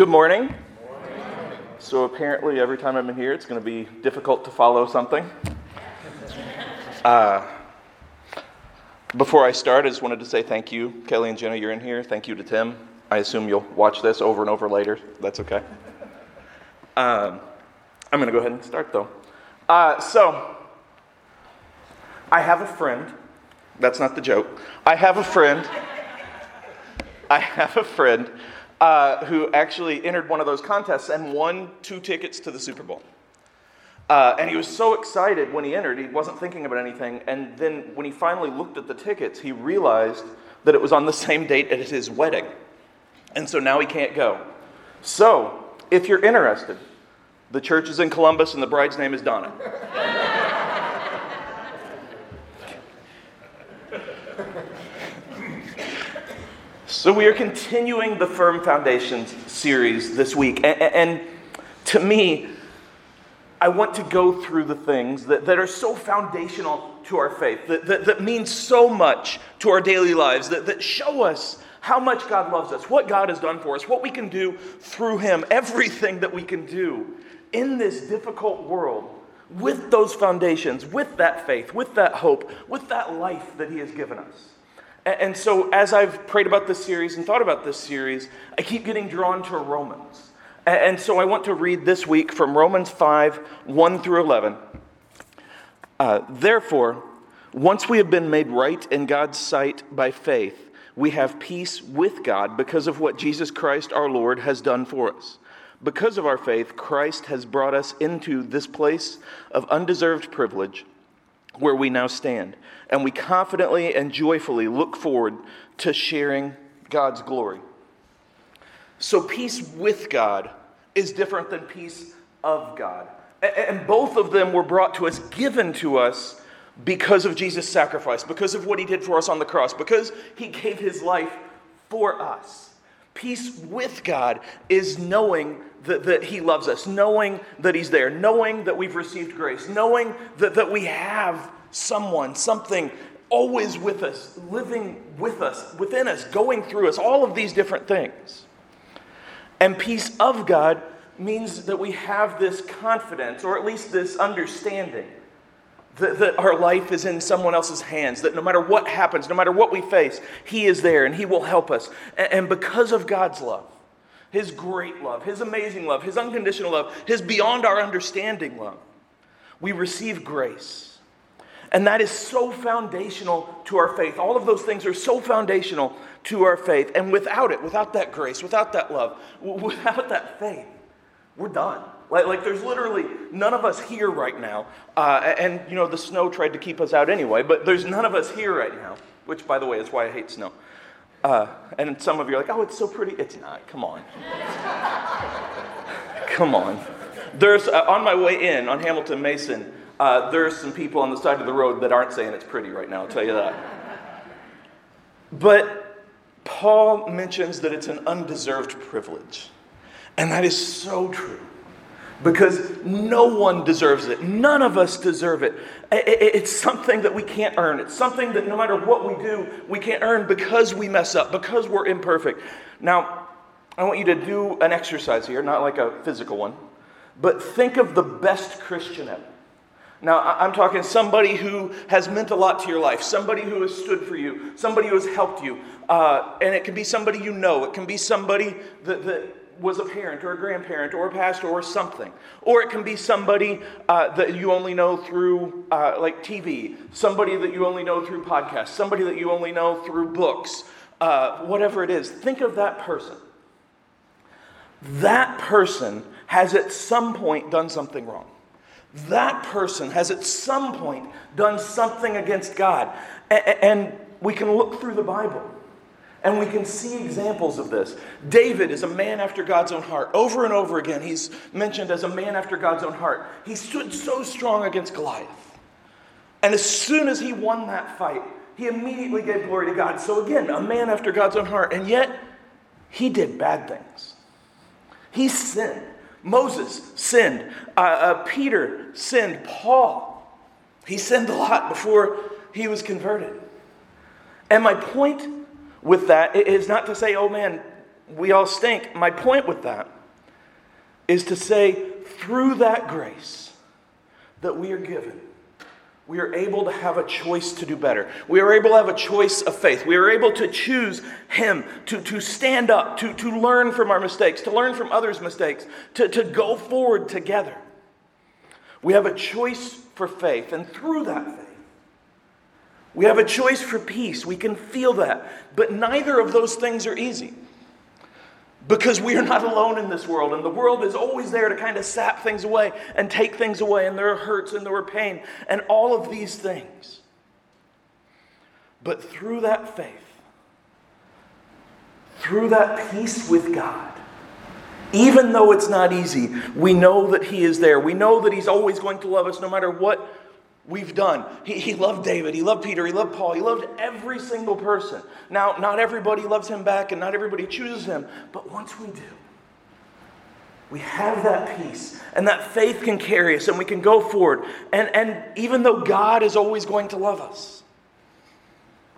Good morning. So, apparently, every time I'm in here, it's going to be difficult to follow something. Uh, before I start, I just wanted to say thank you, Kelly and Jenna, you're in here. Thank you to Tim. I assume you'll watch this over and over later. That's okay. Um, I'm going to go ahead and start, though. Uh, so, I have a friend. That's not the joke. I have a friend. I have a friend uh, who actually entered one of those contests and won two tickets to the Super Bowl. Uh, and he was so excited when he entered, he wasn't thinking about anything. And then when he finally looked at the tickets, he realized that it was on the same date as his wedding. And so now he can't go. So, if you're interested, the church is in Columbus and the bride's name is Donna. So, we are continuing the Firm Foundations series this week. And, and, to me, I want to go through the things that, that are so foundational to our faith, that, that, that mean so much to our daily lives, that, that show us how much God loves us, what God has done for us, what we can do through Him, everything that we can do in this difficult world with those foundations, with that faith, with that hope, with that life that He has given us. And so, as I've prayed about this series and thought about this series, I keep getting drawn to Romans. And so, I want to read this week from Romans 5 1 through 11. Uh, Therefore, once we have been made right in God's sight by faith, we have peace with God because of what Jesus Christ our Lord has done for us. Because of our faith, Christ has brought us into this place of undeserved privilege where we now stand. And we confidently and joyfully look forward to sharing God's glory. So, peace with God is different than peace of God. And both of them were brought to us, given to us because of Jesus' sacrifice, because of what he did for us on the cross, because he gave his life for us. Peace with God is knowing that, that He loves us, knowing that He's there, knowing that we've received grace, knowing that, that we have someone, something always with us, living with us, within us, going through us, all of these different things. And peace of God means that we have this confidence, or at least this understanding, that, that, our life is in someone else's hands, that no matter what happens, no matter what we face, He is there and He will help us. And, and because of God's love, His great love, His amazing love, His unconditional love, His beyond our understanding love, we receive grace. And that is so foundational to our faith. All of those things are so foundational to our faith. And without it, without that grace, without that love, without that faith, we're done. Like, like there's literally none of us here right now. Uh, and, you know, the snow tried to keep us out anyway, but there's none of us here right now, which, by the way, is why I hate snow. Uh, and some of you are like, oh, it's so pretty. It's not. Come on. Come on. There's, uh, on my way in on Hamilton Mason, uh, there are some people on the side of the road that aren't saying it's pretty right now, I'll tell you that. But Paul mentions that it's an undeserved privilege. And that is so true. Because no one deserves it. None of us deserve it. It's something that we can't earn. It's something that no matter what we do, we can't earn because we mess up, because we're imperfect. Now, I want you to do an exercise here, not like a physical one, but think of the best Christian ever. Now, I'm talking somebody who has meant a lot to your life, somebody who has stood for you, somebody who has helped you. Uh, and it can be somebody you know, it can be somebody that, that was a parent or a grandparent or a pastor or something. Or it can be somebody uh, that you only know through uh, like TV, somebody that you only know through podcasts, somebody that you only know through books, uh, whatever it is. Think of that person. That person has at some point done something wrong that person has at some point done something against God. And we can look through the Bible and we can see examples of this. David is a man after God's own heart. Over and over again, he's mentioned as a man after God's own heart. He stood so strong against Goliath. And as soon as he won that fight, he immediately gave glory to God. So, again, a man after God's own heart. And yet, he did bad things. He sinned. Moses sinned. Uh, uh, Peter sinned. Paul, he sinned a lot before he was converted. And my point with that is not to say, oh man, we all stink. My point with that is to say, through that grace that we are given, we are able to have a choice to do better. We are able to have a choice of faith. We are able to choose Him, to, to stand up, to, to learn from our mistakes, to learn from others' mistakes, to, to go forward together. We have a choice for faith, and through that faith, we have a choice for peace. We can feel that. But neither of those things are easy because we are not alone in this world, and the world is always there to kind of sap things away and take things away, and there are hurts and there are pain and all of these things. But through that faith, through that peace with God, even though it's not easy, we know that He is there. We know that He's always going to love us no matter what we've done. He, he loved David, he loved Peter, he loved Paul, he loved every single person. Now, not everybody loves him back and not everybody chooses him, but once we do, we have that peace and that faith can carry us and we can go forward. And, and even though God is always going to love us,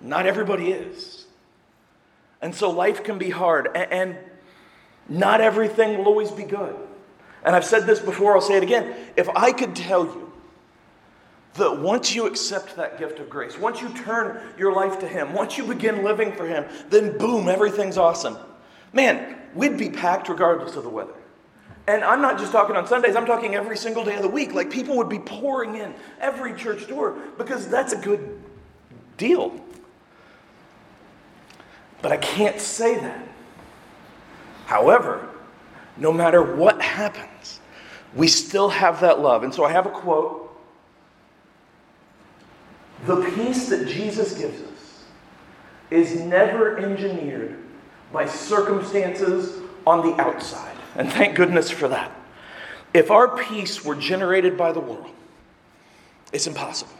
not everybody is. And so life can be hard and, and not everything will always be good. And I've said this before, I'll say it again. If I could tell you that once you accept that gift of grace, once you turn your life to Him, once you begin living for Him, then boom, everything's awesome. Man, we'd be packed regardless of the weather. And I'm not just talking on Sundays, I'm talking every single day of the week. Like people would be pouring in every church door because that's a good deal. But I can't say that. However, no matter what happens, we still have that love. And so I have a quote the peace that Jesus gives us is never engineered by circumstances on the outside. And thank goodness for that. If our peace were generated by the world, it's impossible.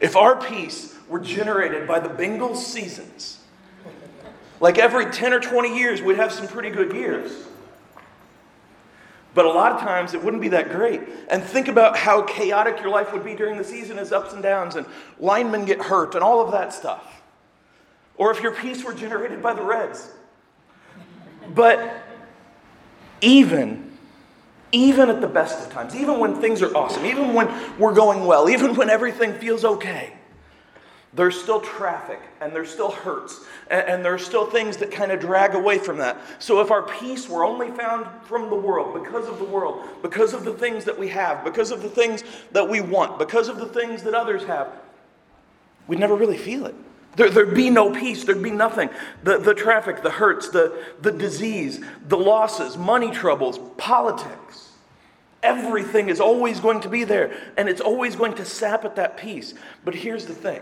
If our peace were generated by the Bengals seasons, like every 10 or 20 years, we'd have some pretty good years. But a lot of times it wouldn't be that great. And think about how chaotic your life would be during the season as ups and downs and linemen get hurt and all of that stuff. Or if your peace were generated by the Reds. But even even at the best of times, even when things are awesome, even when we're going well, even when everything feels okay, there's still traffic and there's still hurts and, and there's still things that kind of drag away from that. So if our peace were only found from the world, because of the world, because of the things that we have, because of the things that we want, because of the things that others have, we'd never really feel it. There, would be no peace. There'd be nothing. The, the traffic, the hurts, the, the disease, the losses, money troubles, politics. Everything is always going to be there, and it's always going to sap at that peace. But here's the thing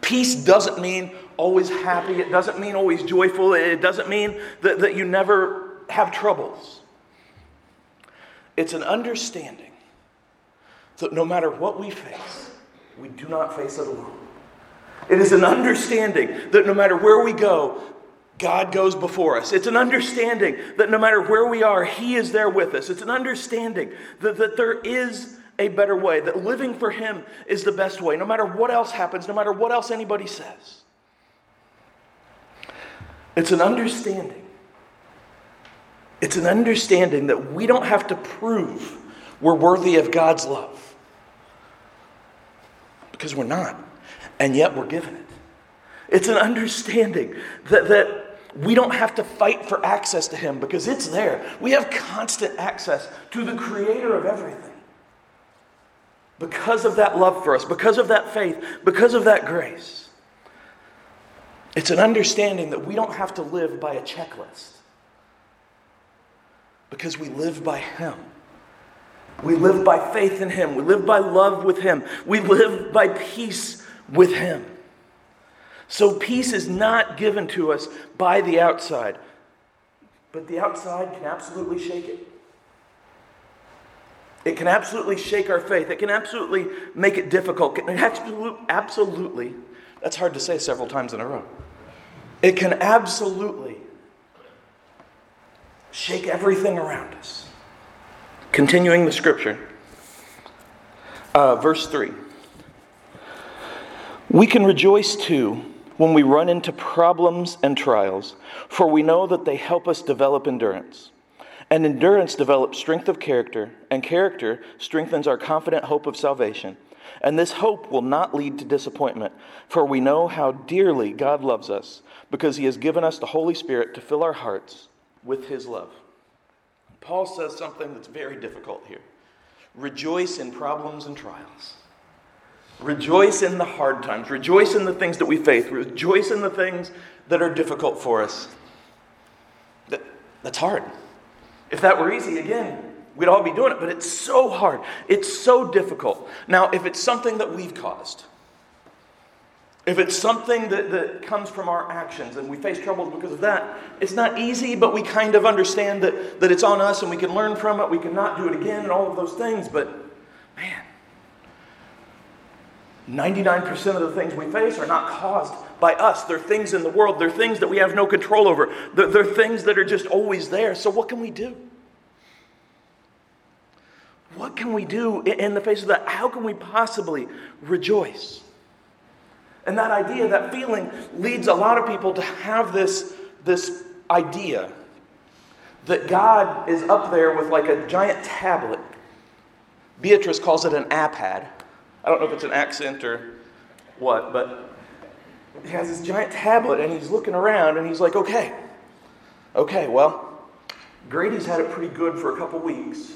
Peace doesn't mean always happy, it doesn't mean always joyful, it doesn't mean that, that you never have troubles. It's an understanding that no matter what we face, we do not face it alone. It is an understanding that no matter where we go, God goes before us. It's an understanding that no matter where we are, He is there with us. It's an understanding that, that there is a better way, that living for Him is the best way, no matter what else happens, no matter what else anybody says. It's an understanding. It's an understanding that we don't have to prove we're worthy of God's love. Because we're not. And yet we're given it. It's an understanding that, that we don't have to fight for access to Him because it's there. We have constant access to the Creator of everything. Because of that love for us, because of that faith, because of that grace. It's an understanding that we don't have to live by a checklist because we live by Him. We live by faith in Him. We live by love with Him. We live by peace with Him. So, peace is not given to us by the outside, but the outside can absolutely shake it. It can absolutely shake our faith. It can absolutely make it difficult. It can absolutely, that's hard to say several times in a row. It can absolutely shake everything around us. Continuing the scripture, uh, verse 3. We can rejoice too when we run into problems and trials, for we know that they help us develop endurance. And endurance develops strength of character, and character strengthens our confident hope of salvation. And this hope will not lead to disappointment, for we know how dearly God loves us, because He has given us the Holy Spirit to fill our hearts with His love. Paul says something that's very difficult here rejoice in problems and trials. Rejoice in the hard times. Rejoice in the things that we face. Rejoice in the things that are difficult for us. That, that's hard. If that were easy, again, we'd all be doing it, but it's so hard. It's so difficult. Now, if it's something that we've caused, if it's something that, that comes from our actions and we face troubles because of that, it's not easy, but we kind of understand that, that it's on us and we can learn from it. We can not do it again and all of those things. But man, 99% of the things we face are not caused by us. They're things in the world, they're things that we have no control over, they're, they're things that are just always there. So, what can we do? What can we do in the face of that? How can we possibly rejoice? And that idea, that feeling, leads a lot of people to have this, this idea that God is up there with like a giant tablet. Beatrice calls it an iPad. I don't know if it's an accent or what, but he has this giant tablet and he's looking around and he's like, okay, okay, well, Grady's had it pretty good for a couple weeks.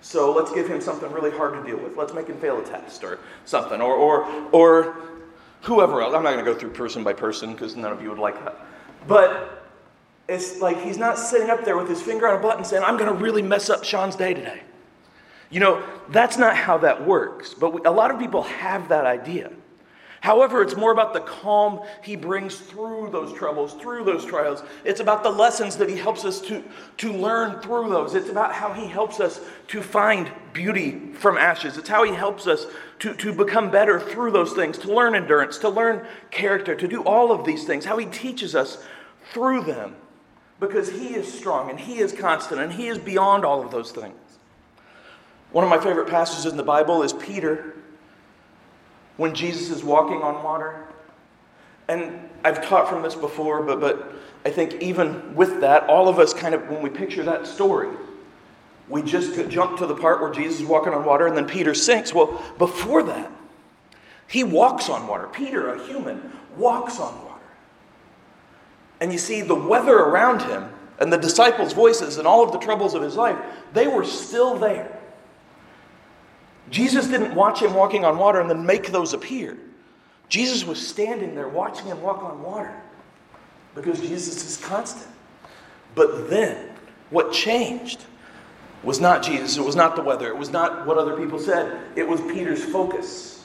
So let's give him something really hard to deal with. Let's make him fail a test or something. Or, or, or whoever else. I'm not going to go through person by person because none of you would like that. But it's like he's not sitting up there with his finger on a button saying, I'm going to really mess up Sean's day today. You know, that's not how that works. But we, a lot of people have that idea. However, it's more about the calm he brings through those troubles, through those trials. It's about the lessons that he helps us to, to learn through those. It's about how he helps us to find beauty from ashes. It's how he helps us to, to become better through those things, to learn endurance, to learn character, to do all of these things, how he teaches us through them. Because he is strong and he is constant and he is beyond all of those things. One of my favorite passages in the Bible is Peter when Jesus is walking on water. And I've taught from this before, but, but I think even with that, all of us kind of, when we picture that story, we just jump to the part where Jesus is walking on water and then Peter sinks. Well, before that, he walks on water. Peter, a human, walks on water. And you see, the weather around him and the disciples' voices and all of the troubles of his life, they were still there. Jesus didn't watch him walking on water and then make those appear. Jesus was standing there watching him walk on water because Jesus is constant. But then, what changed was not Jesus, it was not the weather, it was not what other people said, it was Peter's focus.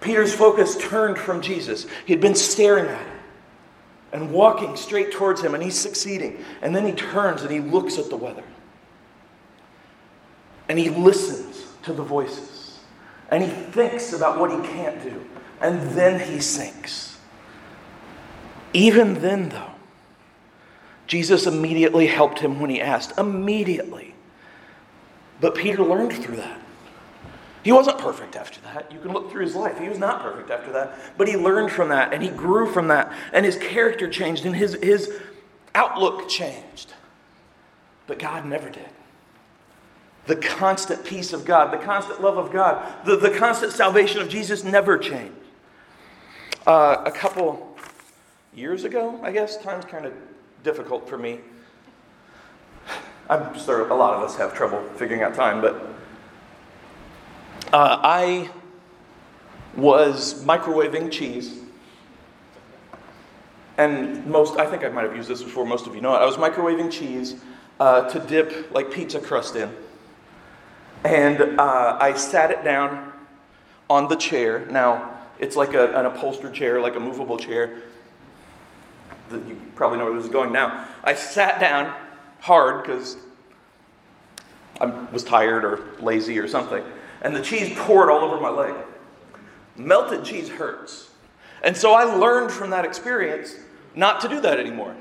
Peter's focus turned from Jesus. He had been staring at him and walking straight towards him, and he's succeeding. And then he turns and he looks at the weather. And he listens to the voices. And he thinks about what he can't do. And then he sinks. Even then, though, Jesus immediately helped him when he asked. Immediately. But Peter learned through that. He wasn't perfect after that. You can look through his life. He was not perfect after that. But he learned from that and he grew from that. And his character changed and his, his outlook changed. But God never did the constant peace of God, the constant love of God, the, the constant salvation of Jesus never changed. Uh, a couple years ago, I guess, time's kind of difficult for me. I'm sure a lot of us have trouble figuring out time, but uh, I was microwaving cheese. And most, I think I might have used this before, most of you know it. I was microwaving cheese uh, to dip like pizza crust in. And uh, I sat it down on the chair. Now, it's like a, an upholstered chair, like a movable chair. You probably know where this is going now. I sat down hard because I was tired or lazy or something. And the cheese poured all over my leg. Melted cheese hurts. And so I learned from that experience not to do that anymore.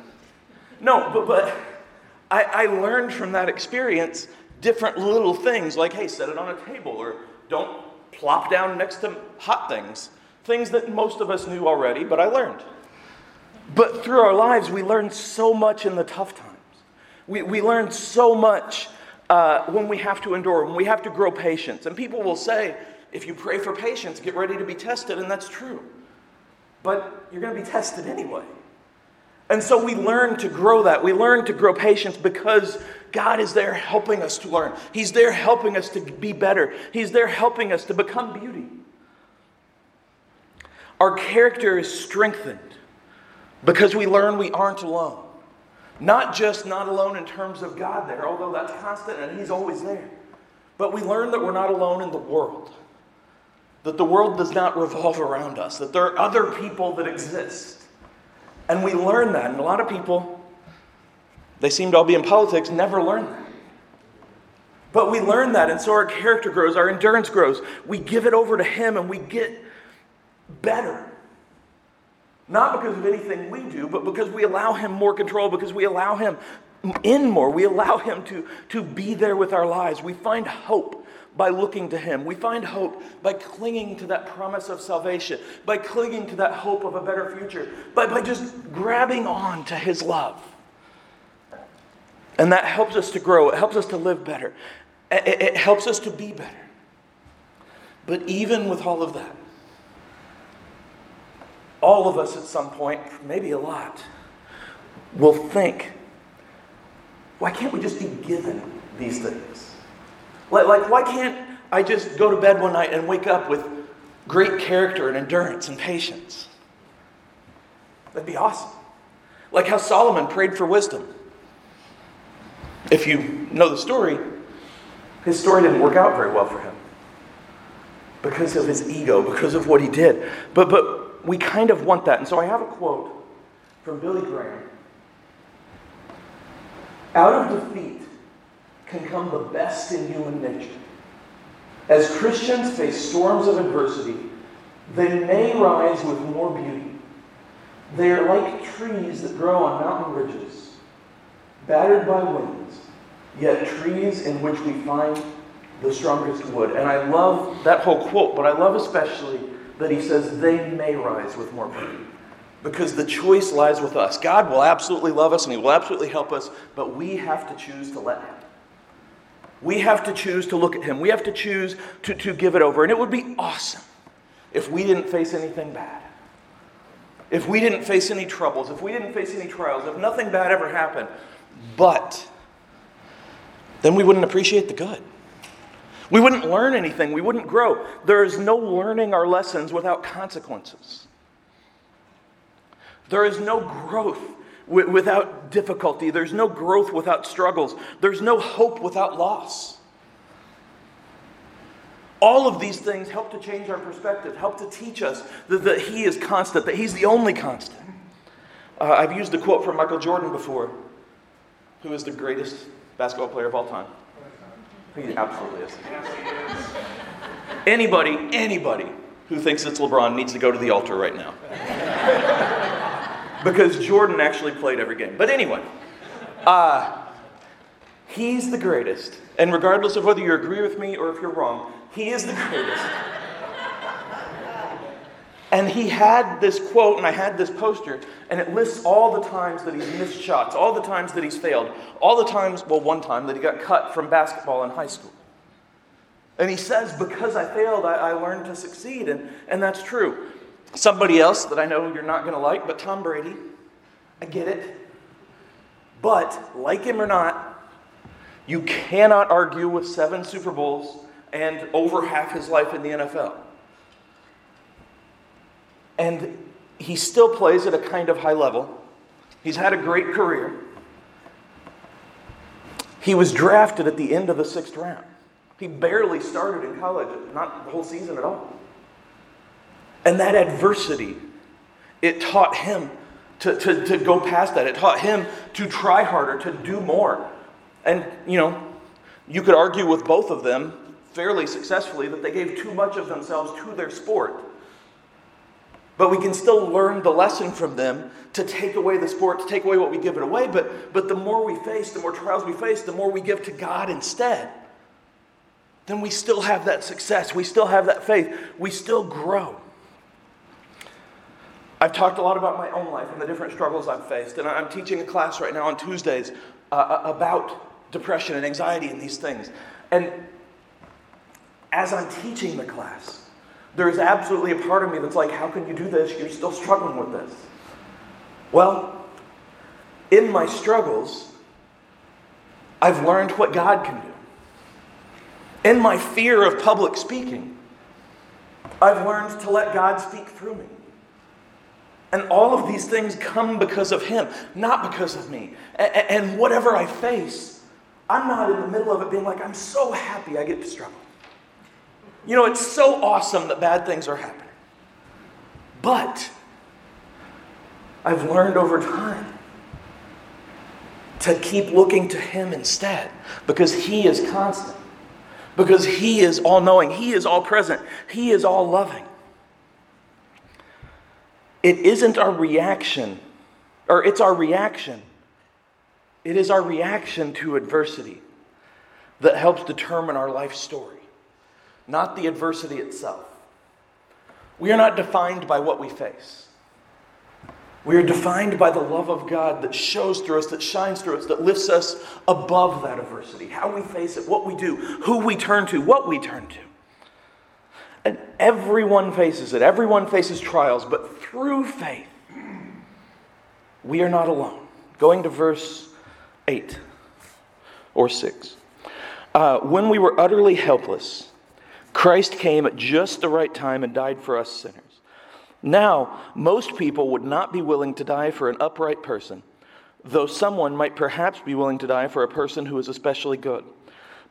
No, but, but I, I learned from that experience different little things like, hey, set it on a table or don't plop down next to hot things. Things that most of us knew already, but I learned. But through our lives, we learn so much in the tough times. We, we learn so much uh, when we have to endure, when we have to grow patience. And people will say, if you pray for patience, get ready to be tested, and that's true. But you're going to be tested anyway. And so we learn to grow that. We learn to grow patience because God is there helping us to learn. He's there helping us to be better. He's there helping us to become beauty. Our character is strengthened because we learn we aren't alone. Not just not alone in terms of God there, although that's constant and He's always there, but we learn that we're not alone in the world. That the world does not revolve around us, that there are other people that exist. And we learn that. And a lot of people, they seem to all be in politics, never learn that. But we learn that, and so our character grows, our endurance grows. We give it over to Him and we get better. Not because of anything we do, but because we allow Him more control, because we allow Him in more. We allow Him to, to be there with our lives. We find hope by looking to Him. We find hope by clinging to that promise of salvation, by clinging to that hope of a better future, by, by just grabbing on to His love. And that helps us to grow, it helps us to live better, it, it helps us to be better. But even with all of that, all of us at some point, maybe a lot, will think, why can't we just be given these things? Like, like, why can't I just go to bed one night and wake up with great character and endurance and patience? That'd be awesome. Like how Solomon prayed for wisdom. If you know the story, his story didn't work out very well for him because of his ego, because of what he did. But, but we kind of want that. And so I have a quote from Billy Graham Out of defeat can come the best in human nature. As Christians face storms of adversity, they may rise with more beauty. They are like trees that grow on mountain ridges, battered by winds, yet trees in which we find the strongest wood. And I love that whole quote, but I love especially that he says they may rise with more beauty. Because the choice lies with us. God will absolutely love us and he will absolutely help us, but we have to choose to let him. We have to choose to look at him. We have to choose to, to give it over. And it would be awesome if we didn't face anything bad. If we didn't face any troubles, if we didn't face any trials, if nothing bad ever happened. But then we wouldn't appreciate the good. We wouldn't learn anything. We wouldn't grow. There is no learning our lessons without consequences. There is no growth without difficulty. There's no growth without struggles. There's no hope without loss. All of these things help to change our perspective, help to teach us that, that He is constant, that He's the only constant. Uh, I've used the quote from Michael Jordan before, who is the greatest basketball player of all time. He absolutely is. Anybody, anybody who thinks it's LeBron needs to go to the altar right now. Because Jordan actually played every game. But anyway, uh, he's the greatest. And regardless of whether you agree with me or if you're wrong, he is the greatest. And he had this quote, and I had this poster, and it lists all the times that he's missed shots, all the times that he's failed, all the times, well, one time that he got cut from basketball in high school. And he says, Because I failed, I, I learned to succeed. And, and that's true. Somebody else that I know you're not going to like, but Tom Brady, I get it. But, like him or not, you cannot argue with seven Super Bowls and over half his life in the NFL. And he still plays at a kind of high level. He's had a great career. He was drafted at the end of the sixth round. He barely started in college, not the whole season at all. And that adversity, it taught him to, to, to go past that. It taught him to try harder, to do more. And, you know, you could argue with both of them fairly successfully that they gave too much of themselves to their sport. But we can still learn the lesson from them to take away the sport, to take away what we give it away. But, but the more we face, the more trials we face, the more we give to God instead. Then we still have that success. We still have that faith. We still grow. I've talked a lot about my own life and the different struggles I've faced, and I'm teaching a class right now on Tuesdays uh, uh, about depression and anxiety and these things. And as I'm teaching the class, there's absolutely a part of me that's like, how can you do this? You're still struggling with this. Well, in my struggles, I've learned what God can do. In my fear of public speaking, I've learned to let God speak through me. And all of these things come because of Him, not because of me. And whatever I face, I'm not in the middle of it being like, I'm so happy I get to struggle. You know, it's so awesome that bad things are happening. But I've learned over time to keep looking to Him instead because He is constant, because He is all knowing, He is all present, He is all loving. It isn't our reaction, or it's our reaction. It is our reaction to adversity that helps determine our life story, not the adversity itself. We are not defined by what we face. We are defined by the love of God that shows through us, that shines through us, that lifts us above that adversity. How we face it, what we do, who we turn to, what we turn to. And everyone faces it. Everyone faces trials, but through faith, we are not alone. Going to verse 8 or 6. Uh, when we were utterly helpless, Christ came at just the right time and died for us sinners. Now, most people would not be willing to die for an upright person, though someone might perhaps be willing to die for a person who is especially good.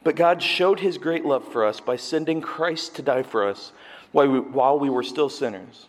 But God showed his great love for us by sending Christ to die for us while we were still sinners.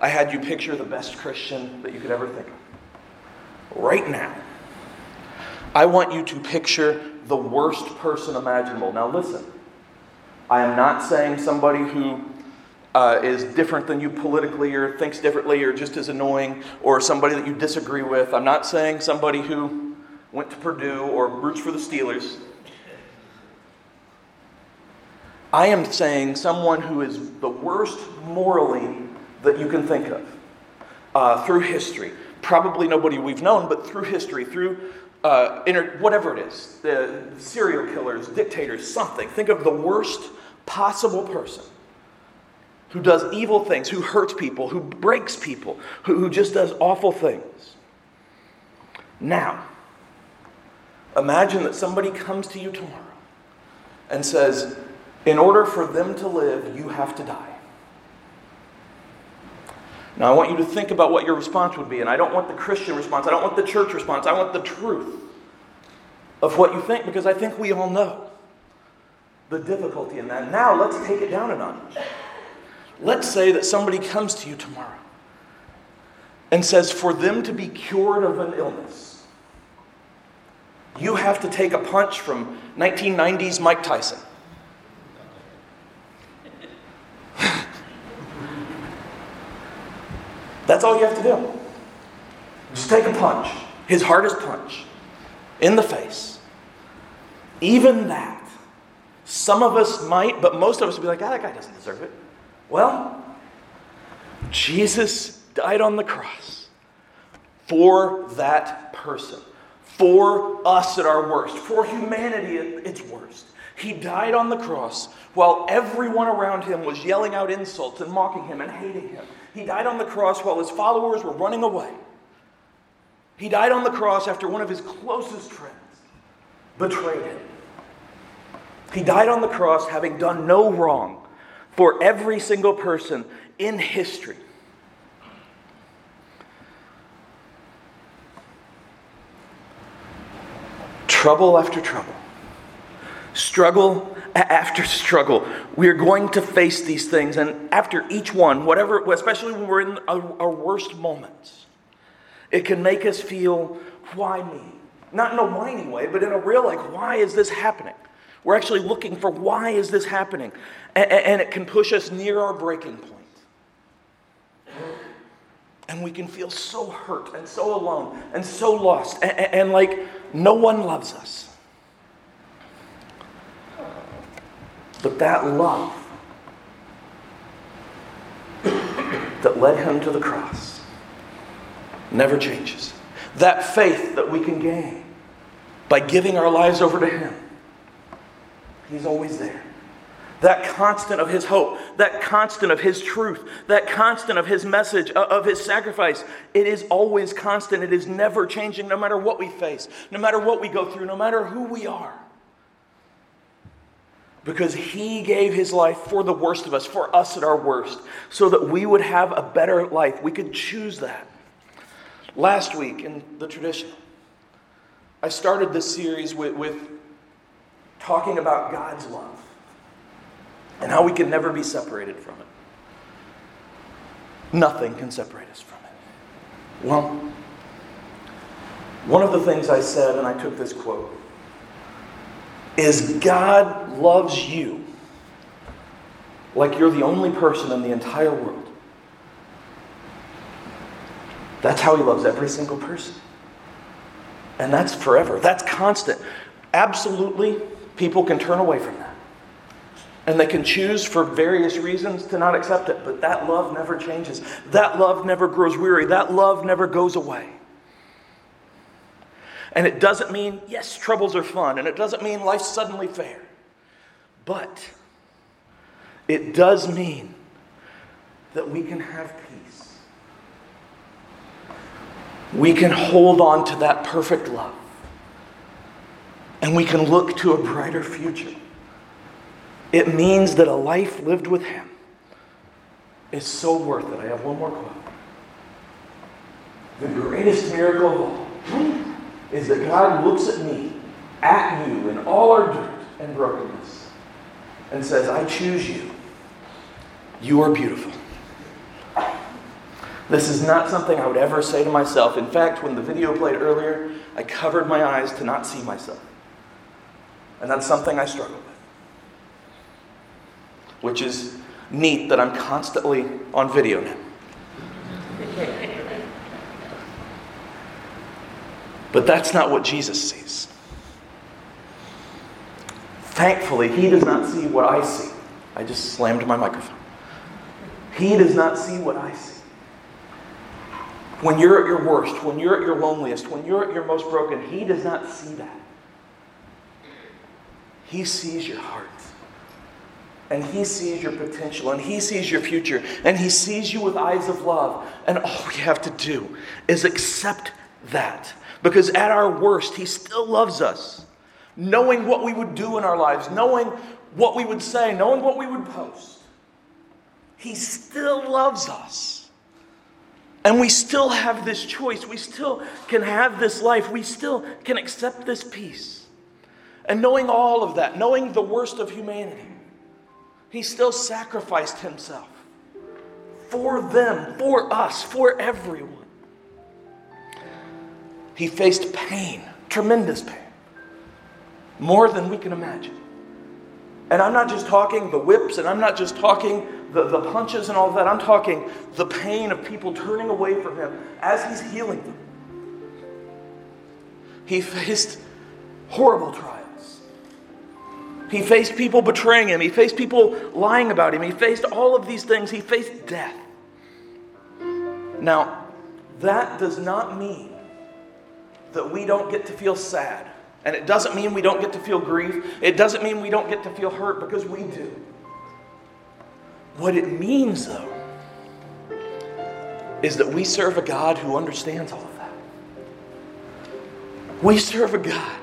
I had you picture the best Christian that you could ever think of. Right now, I want you to picture the worst person imaginable. Now, listen, I am not saying somebody who uh, is different than you politically or thinks differently or just as annoying or somebody that you disagree with. I'm not saying somebody who went to Purdue or roots for the Steelers. I am saying someone who is the worst morally that you can think of uh, through history. Probably nobody we've known, but through history, through uh, inter- whatever it is the serial killers, dictators, something. Think of the worst possible person who does evil things, who hurts people, who breaks people, who, who just does awful things. Now, imagine that somebody comes to you tomorrow and says, in order for them to live, you have to die. Now, I want you to think about what your response would be, and I don't want the Christian response, I don't want the church response, I want the truth of what you think, because I think we all know the difficulty in that. Now, let's take it down a notch. Let's say that somebody comes to you tomorrow and says, for them to be cured of an illness, you have to take a punch from 1990s Mike Tyson. That's all you have to do. Just take a punch, his hardest punch, in the face. Even that, some of us might, but most of us would be like, ah, that guy doesn't deserve it. Well, Jesus died on the cross for that person, for us at our worst, for humanity at its worst. He died on the cross while everyone around him was yelling out insults and mocking him and hating him. He died on the cross while his followers were running away. He died on the cross after one of his closest friends betrayed him. He died on the cross having done no wrong for every single person in history. Trouble after trouble, struggle after struggle. We are going to face these things. And after each one, whatever, especially when we're in our, worst moments, it can make us feel, why me? Not in a whiny way, but in a real, like, why is this happening? We're actually looking for why is this happening? And, and it can push us near our breaking point. And we can feel so hurt and so alone and so lost and, and, and like no one loves us. But that love that led him to the cross never changes. That faith that we can gain by giving our lives over to him, he's always there. That constant of his hope, that constant of his truth, that constant of his message, uh, of his sacrifice, it is always constant. It is never changing no matter what we face, no matter what we go through, no matter who we are because he gave his life for the worst of us, for us at our worst, so that we would have a better life. We could choose that. Last week in the tradition, I started this series with, with talking about God's love and how we can never be separated from it. Nothing can separate us from it. Well, one of the things I said, and I took this quote is God loves you like you're the only person in the entire world. That's how He loves every single person. And that's forever, that's constant. Absolutely, people can turn away from that. And they can choose for various reasons to not accept it, but that love never changes. That love never grows weary. That love never goes away. And it doesn't mean, yes, troubles are fun, and it doesn't mean life's suddenly fair. But it does mean that we can have peace. We can hold on to that perfect love. And we can look to a brighter future. It means that a life lived with Him is so worth it. I have one more quote. The greatest miracle of all is that God looks at me, at you, in all our dirt and brokenness, and says, I choose you. You are beautiful. This is not something I would ever say to myself. In fact, when the video played earlier, I covered my eyes to not see myself. And that's something I struggle with. Which is neat that I'm constantly on video now. But that's not what Jesus sees. Thankfully, he does not see what I see. I just slammed my microphone. He does not see what I see. When you're at your worst, when you're at your loneliest, when you're at your most broken, he does not see that. He sees your heart. And he sees your potential. And he sees your future. And he sees you with eyes of love. And all we have to do is accept that because at our worst, He still loves us. Knowing what we would do in our lives, knowing what we would say, knowing what we would post, He still loves us. And we still have this choice. We still can have this life. We still can accept this peace. And knowing all of that, knowing the worst of humanity, He still sacrificed Himself for them, for us, for everyone. He faced pain, tremendous pain, more than we can imagine. And I'm not just talking the whips, and I'm not just talking the, the punches and all that. I'm talking the pain of people turning away from him as he's healing them. He faced horrible trials. He faced people betraying him. He faced people lying about him. He faced all of these things. He faced death. Now, that does not mean that we don't get to feel sad. And it doesn't mean we don't get to feel grief. It doesn't mean we don't get to feel hurt because we do. What it means, though, is that we serve a God who understands all of that. We serve a God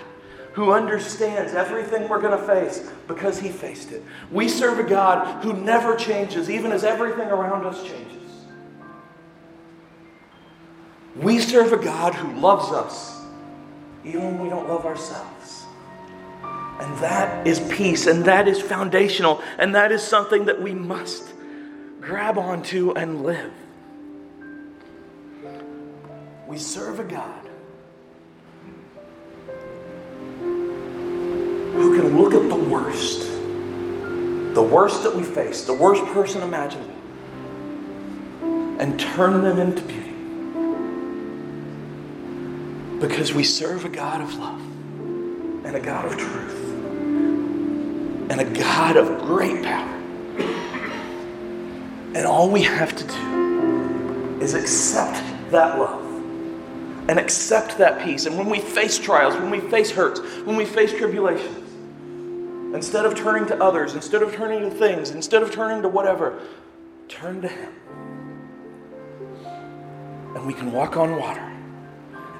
who understands everything we're going to face because he faced it. We serve a God who never changes, even as everything around us changes. We serve a God who loves us even when we don't love ourselves. And that is peace, and that is foundational, and that is something that we must grab onto and live. We serve a God who can look at the worst, the worst that we face, the worst person imaginable, and turn them into beauty. Because we serve a God of love and a God of truth and a God of great power. And all we have to do is accept that love and accept that peace. And when we face trials, when we face hurts, when we face tribulations, instead of turning to others, instead of turning to things, instead of turning to whatever, turn to Him. And we can walk on water.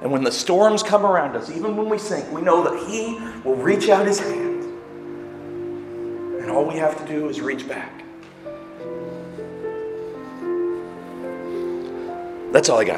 And when the storms come around us, even when we sink, we know that He will reach out His hand. And all we have to do is reach back. That's all I got.